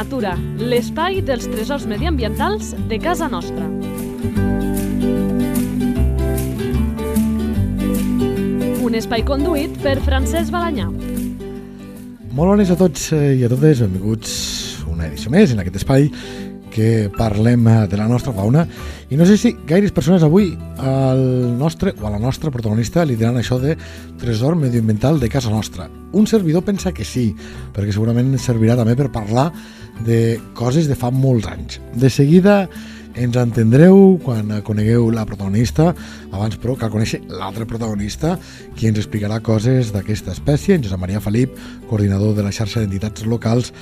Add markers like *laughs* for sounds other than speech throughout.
Natura, l'espai dels tresors mediambientals de casa nostra. Un espai conduït per Francesc Balanyà. Molt bones a tots eh, i a totes, benvinguts una edició més en aquest espai que parlem eh, de la nostra fauna i no sé si gaires persones avui al nostre o a la nostra protagonista li diran això de tresor medioambiental de casa nostra. Un servidor pensa que sí, perquè segurament servirà també per parlar de coses de fa molts anys. De seguida ens entendreu quan conegueu la protagonista, abans però cal conèixer l'altre protagonista, qui ens explicarà coses d'aquesta espècie, en Josep Maria Felip, coordinador de la xarxa d'entitats locals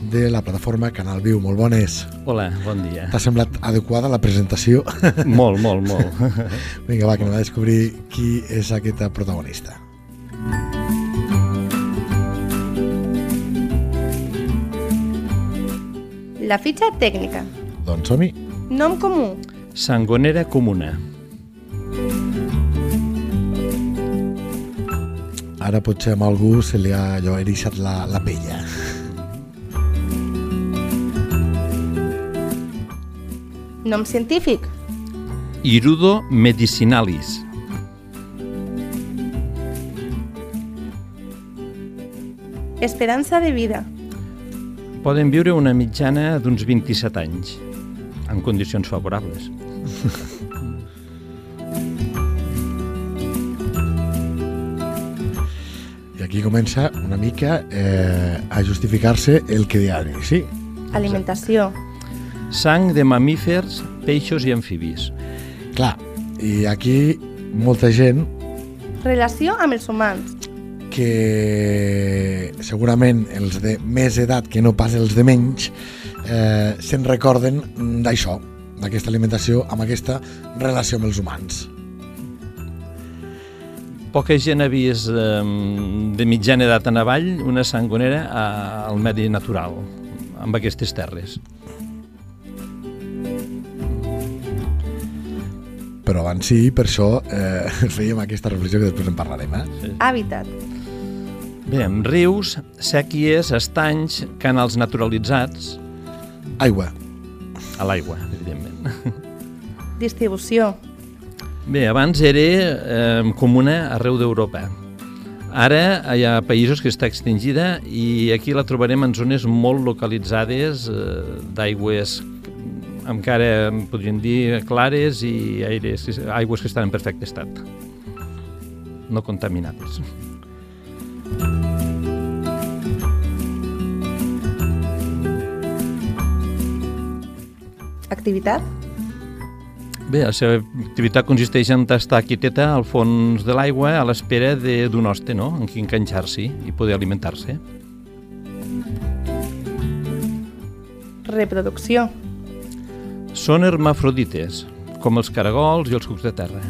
de la plataforma Canal Viu. Molt bones. Hola, bon dia. T'ha semblat adequada la presentació? *laughs* Molt, molt, molt. *laughs* Vinga, va, que anem a descobrir qui és aquesta protagonista. La fitxa tècnica. Doncs som-hi. Nom comú. Sangonera comuna. Ara potser amb algú se li ha allò, erixat la, la pella. Nom científic. Irudo medicinalis. Esperança de vida. Poden viure una mitjana d'uns 27 anys, en condicions favorables. I aquí comença una mica eh, a justificar-se el que deia l'inici. Alimentació. Sang de mamífers, peixos i amfibis. Clar, i aquí molta gent Relació amb els humans. que segurament els de més edat que no pas els de menys eh, se'n recorden d'això, d'aquesta alimentació amb aquesta relació amb els humans. Poca gent ha vist eh, de mitjana edat en avall una sangonera a- al medi natural, amb aquestes terres. Però abans sí, per això eh, *laughs* fèiem aquesta reflexió que després en parlarem. Eh? Hàbitat. Bé, amb rius, sèquies, estanys, canals naturalitzats, Aigua. a l'aigua, evidentment. *laughs* Distribució. Bé, abans era eh, comuna arreu d'Europa. Ara hi ha països que està extingida i aquí la trobarem en zones molt localitzades eh, d'aigües encara podríem dir clares i aires, aigües que estan en perfecte estat no contaminades. Activitat. Bé, la seva activitat consisteix en estar quieteta al fons de l'aigua a l'espera de- d'un hoste, no?, en qui enganxar-s'hi i poder alimentar-se. Reproducció. Són hermafrodites, com els caragols i els cucs de terra.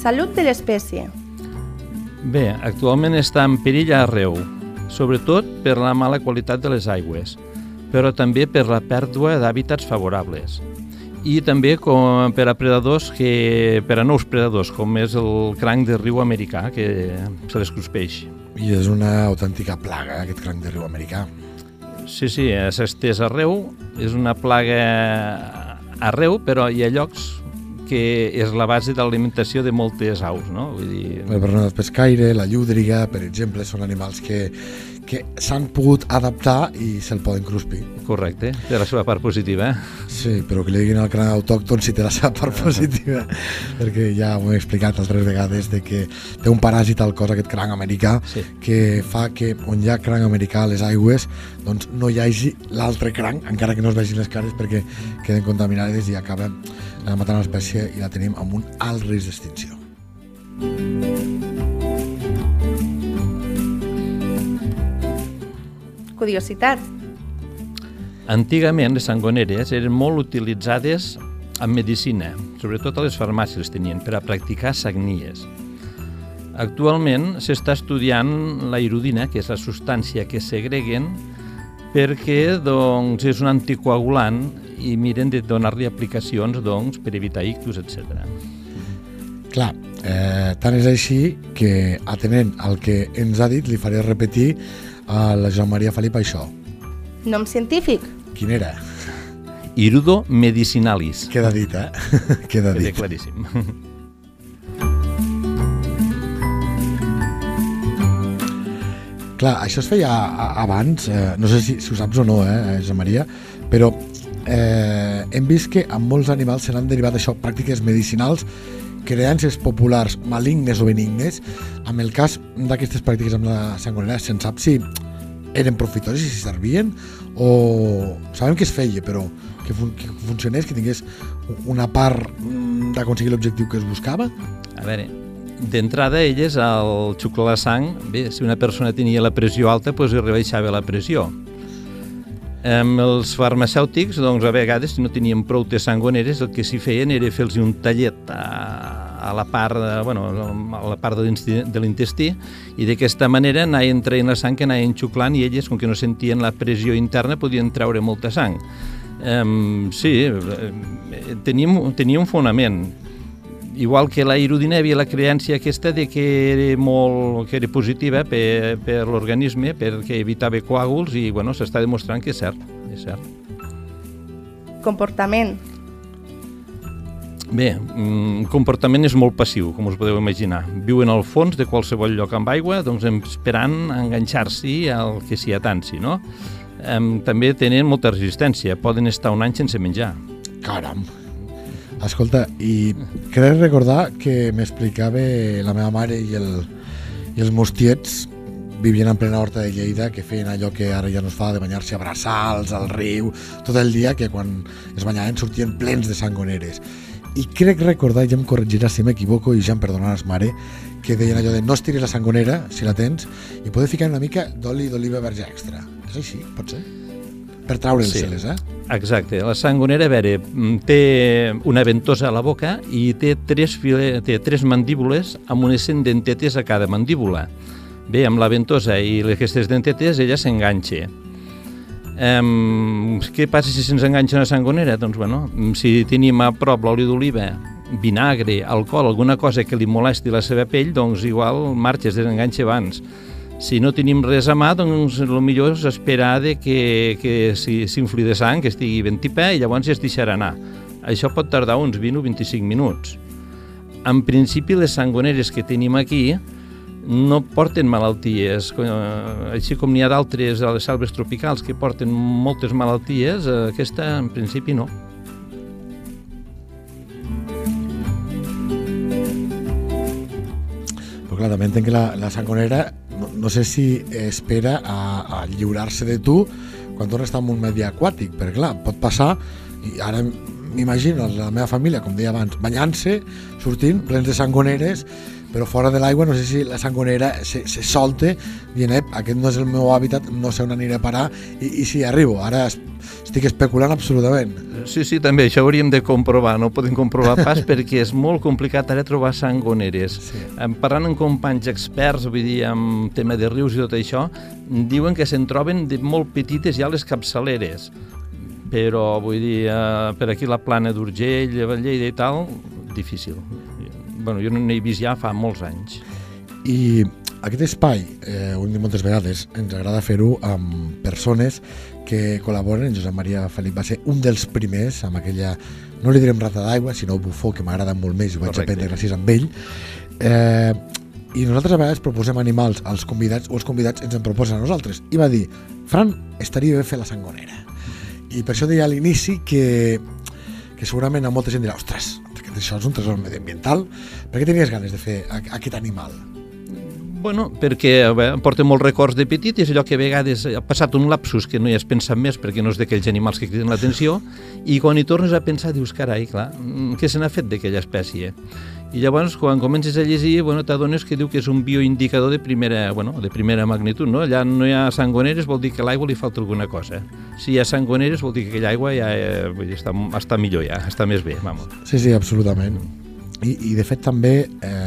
Salut de l'espècie. Bé, actualment està en perill arreu, sobretot per la mala qualitat de les aigües, però també per la pèrdua d'hàbitats favorables i també com per a predadors que, per a nous predadors, com és el cranc de riu americà, que se les cruspeix. I és una autèntica plaga, aquest cranc de riu americà. Sí, sí, s'ha estès arreu, és una plaga arreu, però hi ha llocs que és la base de l'alimentació de moltes aus, no? Vull dir, El bernat pescaire, la llúdriga, per exemple, són animals que, que s'han pogut adaptar i se'l poden cruspir. correcte, té la seva part positiva. Sí, però que li diguin al cranc autòcton si té la seva part positiva, *laughs* perquè ja ho he explicat altres vegades de que té un paràsit al cos aquest cranc americà Sí. que fa que on hi ha cranc americà a les aigües doncs no hi hagi l'altre cranc, encara que no es vegin les cares perquè queden contaminades i acaba eh, matant l'espècie i la tenim amb un alt risc d'extinció. Curiositat. Antigament les sangoneres eren molt utilitzades en medicina, sobretot a les farmàcies les tenien, per a practicar sagnies. Actualment s'està estudiant la irodina, que és la substància que segreguen perquè doncs, és un anticoagulant i miren de donar-li aplicacions doncs, per evitar ictus, etc. Clar, eh, tant és així que, atenent al que ens ha dit, li faré repetir a la Joan Maria Felip això. Nom científic. Quin era? Irudo medicinalis. Queda dit, eh? *laughs* Queda Queda dit. claríssim. Clar, això es feia abans, eh, no sé si, si ho saps o no, eh, Joan Maria, però eh, hem vist que amb molts animals se n'han derivat això, pràctiques medicinals, creences populars malignes o benignes. Amb el cas d'aquestes pràctiques amb la sangonera, se'n sap si eren profitoses i si servien o sabem que es feia però que, fun que funcionés, que tingués una part mm, d'aconseguir l'objectiu que es buscava A veure, d'entrada elles al xuclar la sang, bé, si una persona tenia la pressió alta, doncs li rebaixava la pressió. Amb els farmacèutics, doncs, a vegades, no tenien prou de sangoneres, el que s'hi feien era fer-los un tallet a, a la part, de, bueno, a la part de l'intestí i d'aquesta manera anaven traient la sang que anaven xuclant i elles, com que no sentien la pressió interna, podien treure molta sang. Um, sí, eh, teníem, tenia un fonament igual que la aerodinèmia, la creència aquesta de que era molt que era positiva per, per l'organisme perquè evitava coàguls i bueno, s'està demostrant que és cert, és cert. Comportament. Bé, mm, comportament és molt passiu, com us podeu imaginar. Viuen al fons de qualsevol lloc amb aigua, doncs esperant enganxar-s'hi al que s'hi atansi, no? També tenen molta resistència, poden estar un any sense menjar. Caram. Escolta, i crec recordar que m'explicava la meva mare i, el, i els meus tiets vivien en plena horta de Lleida, que feien allò que ara ja no es fa, de banyar-se a braçals, al riu, tot el dia, que quan es banyaven sortien plens de sangoneres. I crec recordar, ja em corregiràs si m'equivoco, i ja em perdonaràs, mare, que deien allò de no estiris la sangonera, si la tens, i poder ficar una mica d'oli d'oliva verge extra. És així? Pot ser? Per traure'ls-les, eh? Exacte, la sangonera, a veure, mm, té una ventosa a la boca i té tres, file, té tres mandíbules amb unes 100 dentetes a cada mandíbula. Bé, amb la ventosa i aquestes dentetes ella s'enganxa. Um, què passa si se'ns enganxa una sangonera? Doncs, bueno, si tenim a prop l'oli d'oliva, vinagre, alcohol, alguna cosa que li molesti la seva pell, doncs igual marxes, desenganxa abans. Si no tenim res a mà, doncs el millor és esperar de que, que si s'infli de sang, que estigui ben tipà, i llavors ja es deixarà anar. Això pot tardar uns 20 o 25 minuts. En principi, les sangoneres que tenim aquí no porten malalties, eh, així com n'hi ha d'altres a les selves tropicals que porten moltes malalties, eh, aquesta en principi no. Però clar, també entenc que la, la sangonera no, no sé si espera a, a lliurar-se de tu quan tornes en un medi aquàtic, perquè clar, pot passar, i ara m'imagino la meva família, com deia abans, banyant-se, sortint, plens de sangoneres, però fora de l'aigua no sé si la sangonera se, se solte dient, ep, aquest no és el meu hàbitat, no sé on aniré a parar i, i si arribo. Ara es, estic especulant absolutament. Sí, sí, també, això hauríem de comprovar, no podem comprovar pas *laughs* perquè és molt complicat ara trobar sangoneres. Sí. Parlant amb companys experts, vull dir, amb tema de rius i tot això, diuen que se'n troben de molt petites ja les capçaleres, però vull dir, eh, per aquí la plana d'Urgell, Lleida i tal, difícil. Bueno, jo no n'he vist ja fa molts anys. I aquest espai, eh, ho hem dit moltes vegades, ens agrada fer-ho amb persones que col·laboren. En Josep Maria Felip va ser un dels primers amb aquella, no li direm rata d'aigua, sinó bufó, que m'agrada molt més i ho vaig Correcte. aprendre gràcies a ell. Eh, I nosaltres a vegades proposem animals als convidats o els convidats ens en proposen a nosaltres. I va dir, Fran, estaria bé fer la sangonera. I per això deia a l'inici que, que segurament a molta gent dirà, ostres, això és un tresor mediambiental. Per què tenies ganes de fer aquest animal? Bueno, perquè bé, porta molts records de petit i és allò que a vegades ha passat un lapsus que no hi has pensat més perquè no és d'aquells animals que criden l'atenció i quan hi tornes a pensar dius, carai, clar, mm, què se n'ha fet d'aquella espècie? I llavors, quan comences a llegir, bueno, t'adones que diu que és un bioindicador de primera, bueno, de primera magnitud, no? Allà no hi ha sangoneres, vol dir que l'aigua li falta alguna cosa. Si hi ha sangoneres, vol dir que aquella aigua ja eh, està, està millor ja, està més bé, vamos. Sí, sí, absolutament. I, i de fet també, eh,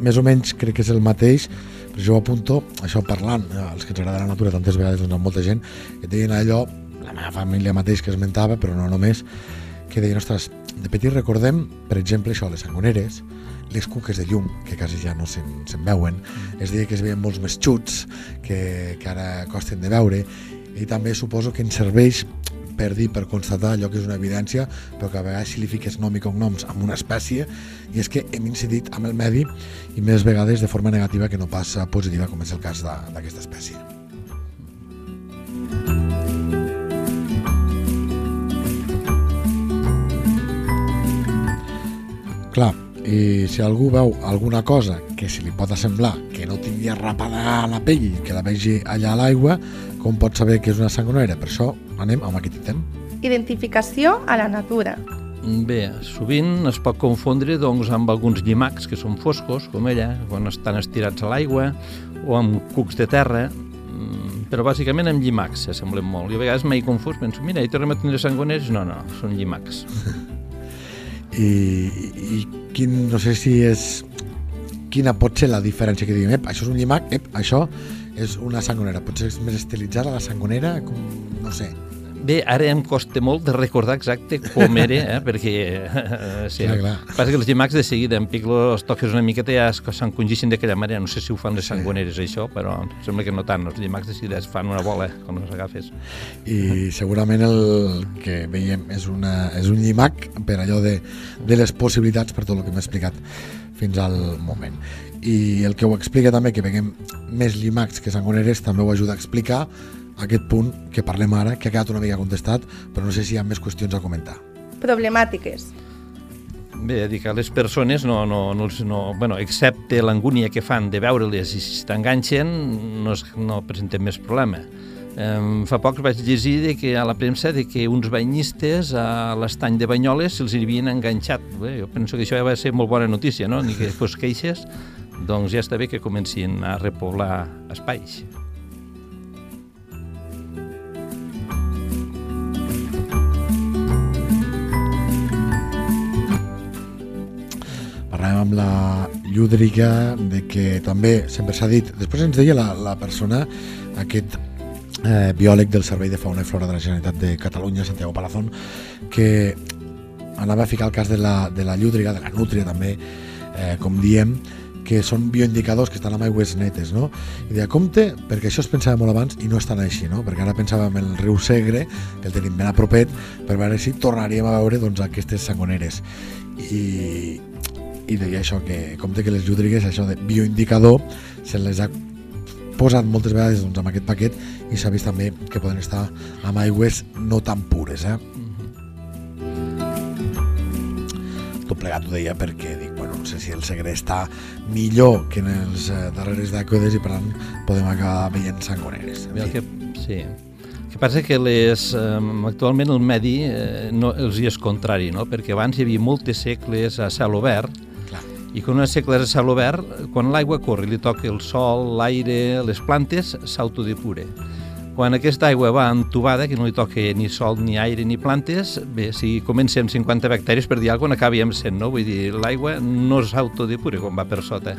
més o menys crec que és el mateix, però jo ho apunto, això parlant, eh, els que ens agrada la natura tantes vegades doncs, amb molta gent, que deien allò, la meva família mateix que esmentava, però no només, que deien, ostres, de petit recordem, per exemple, això, les sangoneres, les cuques de llum, que quasi ja no se'n se veuen, es deia que es veien molts més xuts, que, que ara costen de veure, i també suposo que ens serveix per dir, per constatar allò que és una evidència, però que a vegades si li fiques nom i cognoms amb una espècie, i és que hem incidit amb el medi i més vegades de forma negativa que no pas positiva, com és el cas d'aquesta espècie. Clar, i si algú veu alguna cosa que se li pot semblar que no tingui rapada a la pell que la vegi allà a l'aigua, com pot saber que és una sangonera? Per això anem amb aquest ítem. Identificació a la natura. Bé, sovint es pot confondre doncs, amb alguns llimacs que són foscos, com ella, quan estan estirats a l'aigua, o amb cucs de terra, mm, però bàsicament amb llimacs s'assemblen molt. I a vegades m'he confós, penso, mira, hi tornem a tindre sangoners? No, no, són llimacs. *laughs* I, i quin, no sé si és quina pot ser la diferència que diguem, ep, això és un llimac, ep, això és una sangonera, potser és més estilitzada la sangonera, com, no sé, Bé, ara em costa molt de recordar exacte com era, eh? perquè eh, sí, Clar, clar. passa que els llimacs de seguida en Piclo els toques una miqueta ja es- s'encongissin d'aquella manera, no sé si ho fan les Sí. sangoneres això, però sembla que no tant, els llimacs de seguida es fan una bola quan els agafes. i segurament el que veiem és, una, és un llimac per allò de, de les possibilitats per tot el que m'he explicat fins al moment i el que ho explica també que veiem més llimacs que sangoneres també ho ajuda a explicar aquest punt que parlem ara que ha quedat una mica contestat però no sé si hi ha més qüestions a comentar Problemàtiques. Bé, dir que les persones, no, no, no, no, bueno, excepte l'angúnia que fan de veure-les i si t'enganxen, no, no presenten més problema. Um, fa poc vaig llegir de que a la premsa de que uns banyistes a l'estany de Banyoles se'ls hi havien enganxat. Bé, jo penso que això ja va ser molt bona notícia, no? Ni que fos queixes, doncs ja està bé que comencin a repoblar espais. Amb la llúdriga de que també sempre s'ha dit, després ens deia la, la persona, aquest eh, biòleg del Servei de Fauna i Flora de la Generalitat de Catalunya, Santiago Palazón, que anava a ficar el cas de la, de la llúdriga, de la nútria també, eh, com diem, que són bioindicadors que estan amb aigües netes, no? I deia, compte, perquè això es pensava molt abans i no és tan així, no? Perquè ara pensàvem en el riu Segre, que el tenim ben a per veure si tornaríem a veure doncs, aquestes sangoneres. I, i deia això, que compte que les llúdrigues, això de bioindicador, se les ha posat moltes vegades doncs, amb aquest paquet i s'ha vist també que poden estar amb aigües no tan pures. Eh? Tot plegat ho deia perquè dic, bueno, no sé si el Segre està millor que en els eh, darreres dècades i per tant podem acabar veient sangoneres. El que, sí. El que passa que les, um, actualment el medi eh, no, els hi és contrari, no? perquè abans hi havia moltes segles a cel obert. I quan una segla és a cel obert, quan l'aigua corre i li toca el sol, l'aire, les plantes, s'autodepura. Quan aquesta aigua va entubada, que no li toca ni sol, ni aire, ni plantes, bé, si comença amb 50 bacteris, per dir alguna cosa, n'acabi amb 100, no? Vull dir, l'aigua no s'autodepura quan va per sota.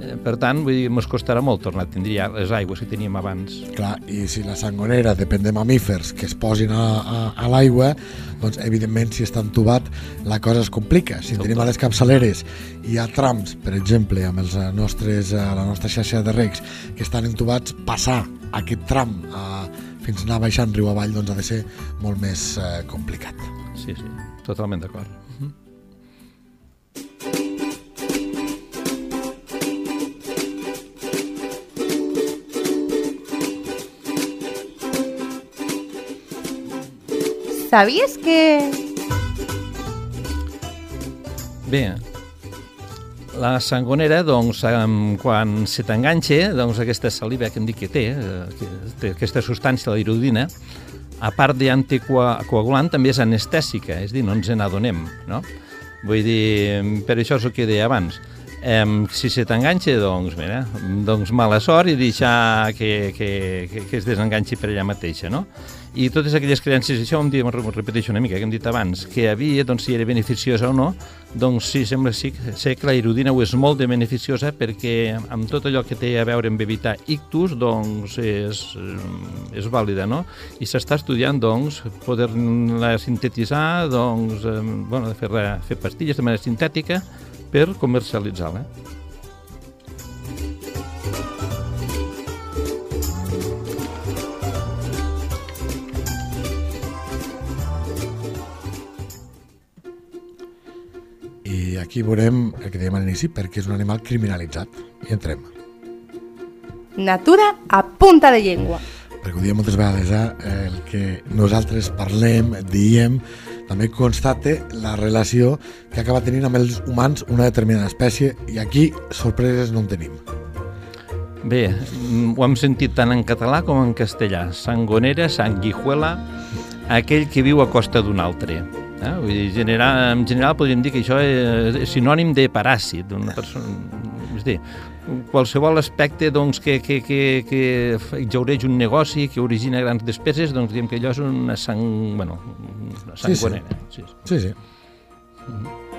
Eh, Per tant, vull dir, mos costarà molt tornar a tindre ja les aigües que teníem abans. Clar, i si la sangonera depèn de mamífers que es posin a, a, a l'aigua, doncs evidentment si està entubat la cosa es complica. Si Tot, tenim a les capçaleres i hi ha trams, per exemple, amb els eh, nostres, eh, la nostra xarxa de recs que estan entubats, passar aquest tram a, fins anar baixant riu avall doncs ha de ser molt més eh, complicat. Sí, sí, totalment d'acord. Sabies que... Bé, la sangonera, doncs, quan se t'enganxa, doncs aquesta saliva que em dic que té, eh, que té aquesta substància, la irodina, a part d'anticoagulant, també és anestèsica, és a dir, no ens n'adonem, no? Vull dir, per això és el que deia abans. Um, si se t'enganxa, doncs, mira, doncs mala sort i deixar que, que, que, que es desenganxi per ella mateixa, no? I totes aquelles creences, això em, diu, em repeteixo una mica, que hem dit abans, que havia, doncs, si era beneficiosa o no, doncs sí, sembla sí, sé que la irodina ho és molt de beneficiosa perquè amb tot allò que té a veure amb evitar ictus, doncs és, és vàlida, no? I s'està estudiant, doncs, poder-la sintetitzar, doncs, eh, bueno, fer, fer pastilles de manera sintètica, per comercialitzar-la. Aquí veurem el que dèiem a l'inici, perquè és un animal criminalitzat. I entrem. Natura a punta de llengua. Perquè ho diem moltes vegades, eh? el que nosaltres parlem, diem, també constate la relació que acaba tenint amb els humans una determinada espècie i aquí sorpreses no en tenim. Bé, mm, ho hem sentit tant en català com en castellà. Sangonera, sanguijuela, aquell que viu a costa d'un altre. Eh? Vull dir, general, en general podríem dir que això és sinònim de paràsit, d'una persona... És dir, qualsevol aspecte doncs, que, que, que, que exaureix un negoci, que origina grans despeses, doncs diem que allò és una sang... Bueno, una sangonera. Sí, sí. sí, sí. Mm -hmm.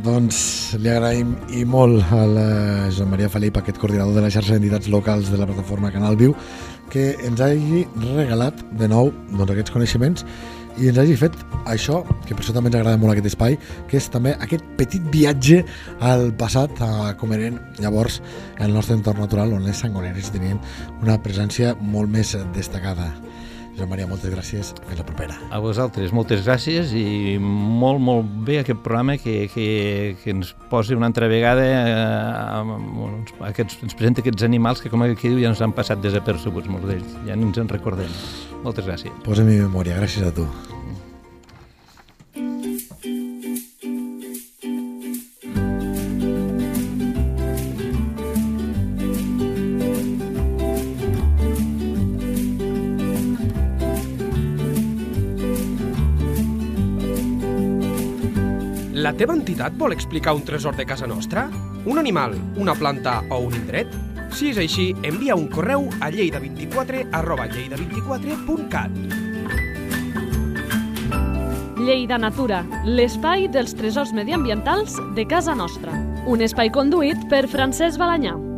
Doncs li agraïm i molt a la Joan Maria Felip, aquest coordinador de la xarxa d'entitats locals de la plataforma Canal Viu, que ens hagi regalat de nou doncs, aquests coneixements i ens hagi fet això, que per això també ens agrada molt aquest espai, que és també aquest petit viatge al passat, a Comerent, llavors, en el nostre entorn natural, on les sangoneres tenien una presència molt més destacada. Joan Maria, moltes gràcies. Fins la propera. A vosaltres, moltes gràcies i molt, molt bé aquest programa que, que, que ens posi una altra vegada eh, aquests, ens presenta aquests animals que, com aquí diu, ja ens han passat desapercebuts, molts d'ells. Ja no ens en recordem. Moltes gràcies. Posa mi memòria, gràcies a tu. La teva entitat vol explicar un tresor de casa nostra? Un animal, una planta o un indret? Si és així, envia un correu a lleida24 arroba lleida24.cat. Lleida Natura, l'espai dels tresors mediambientals de casa nostra. Un espai conduït per Francesc Balanyà.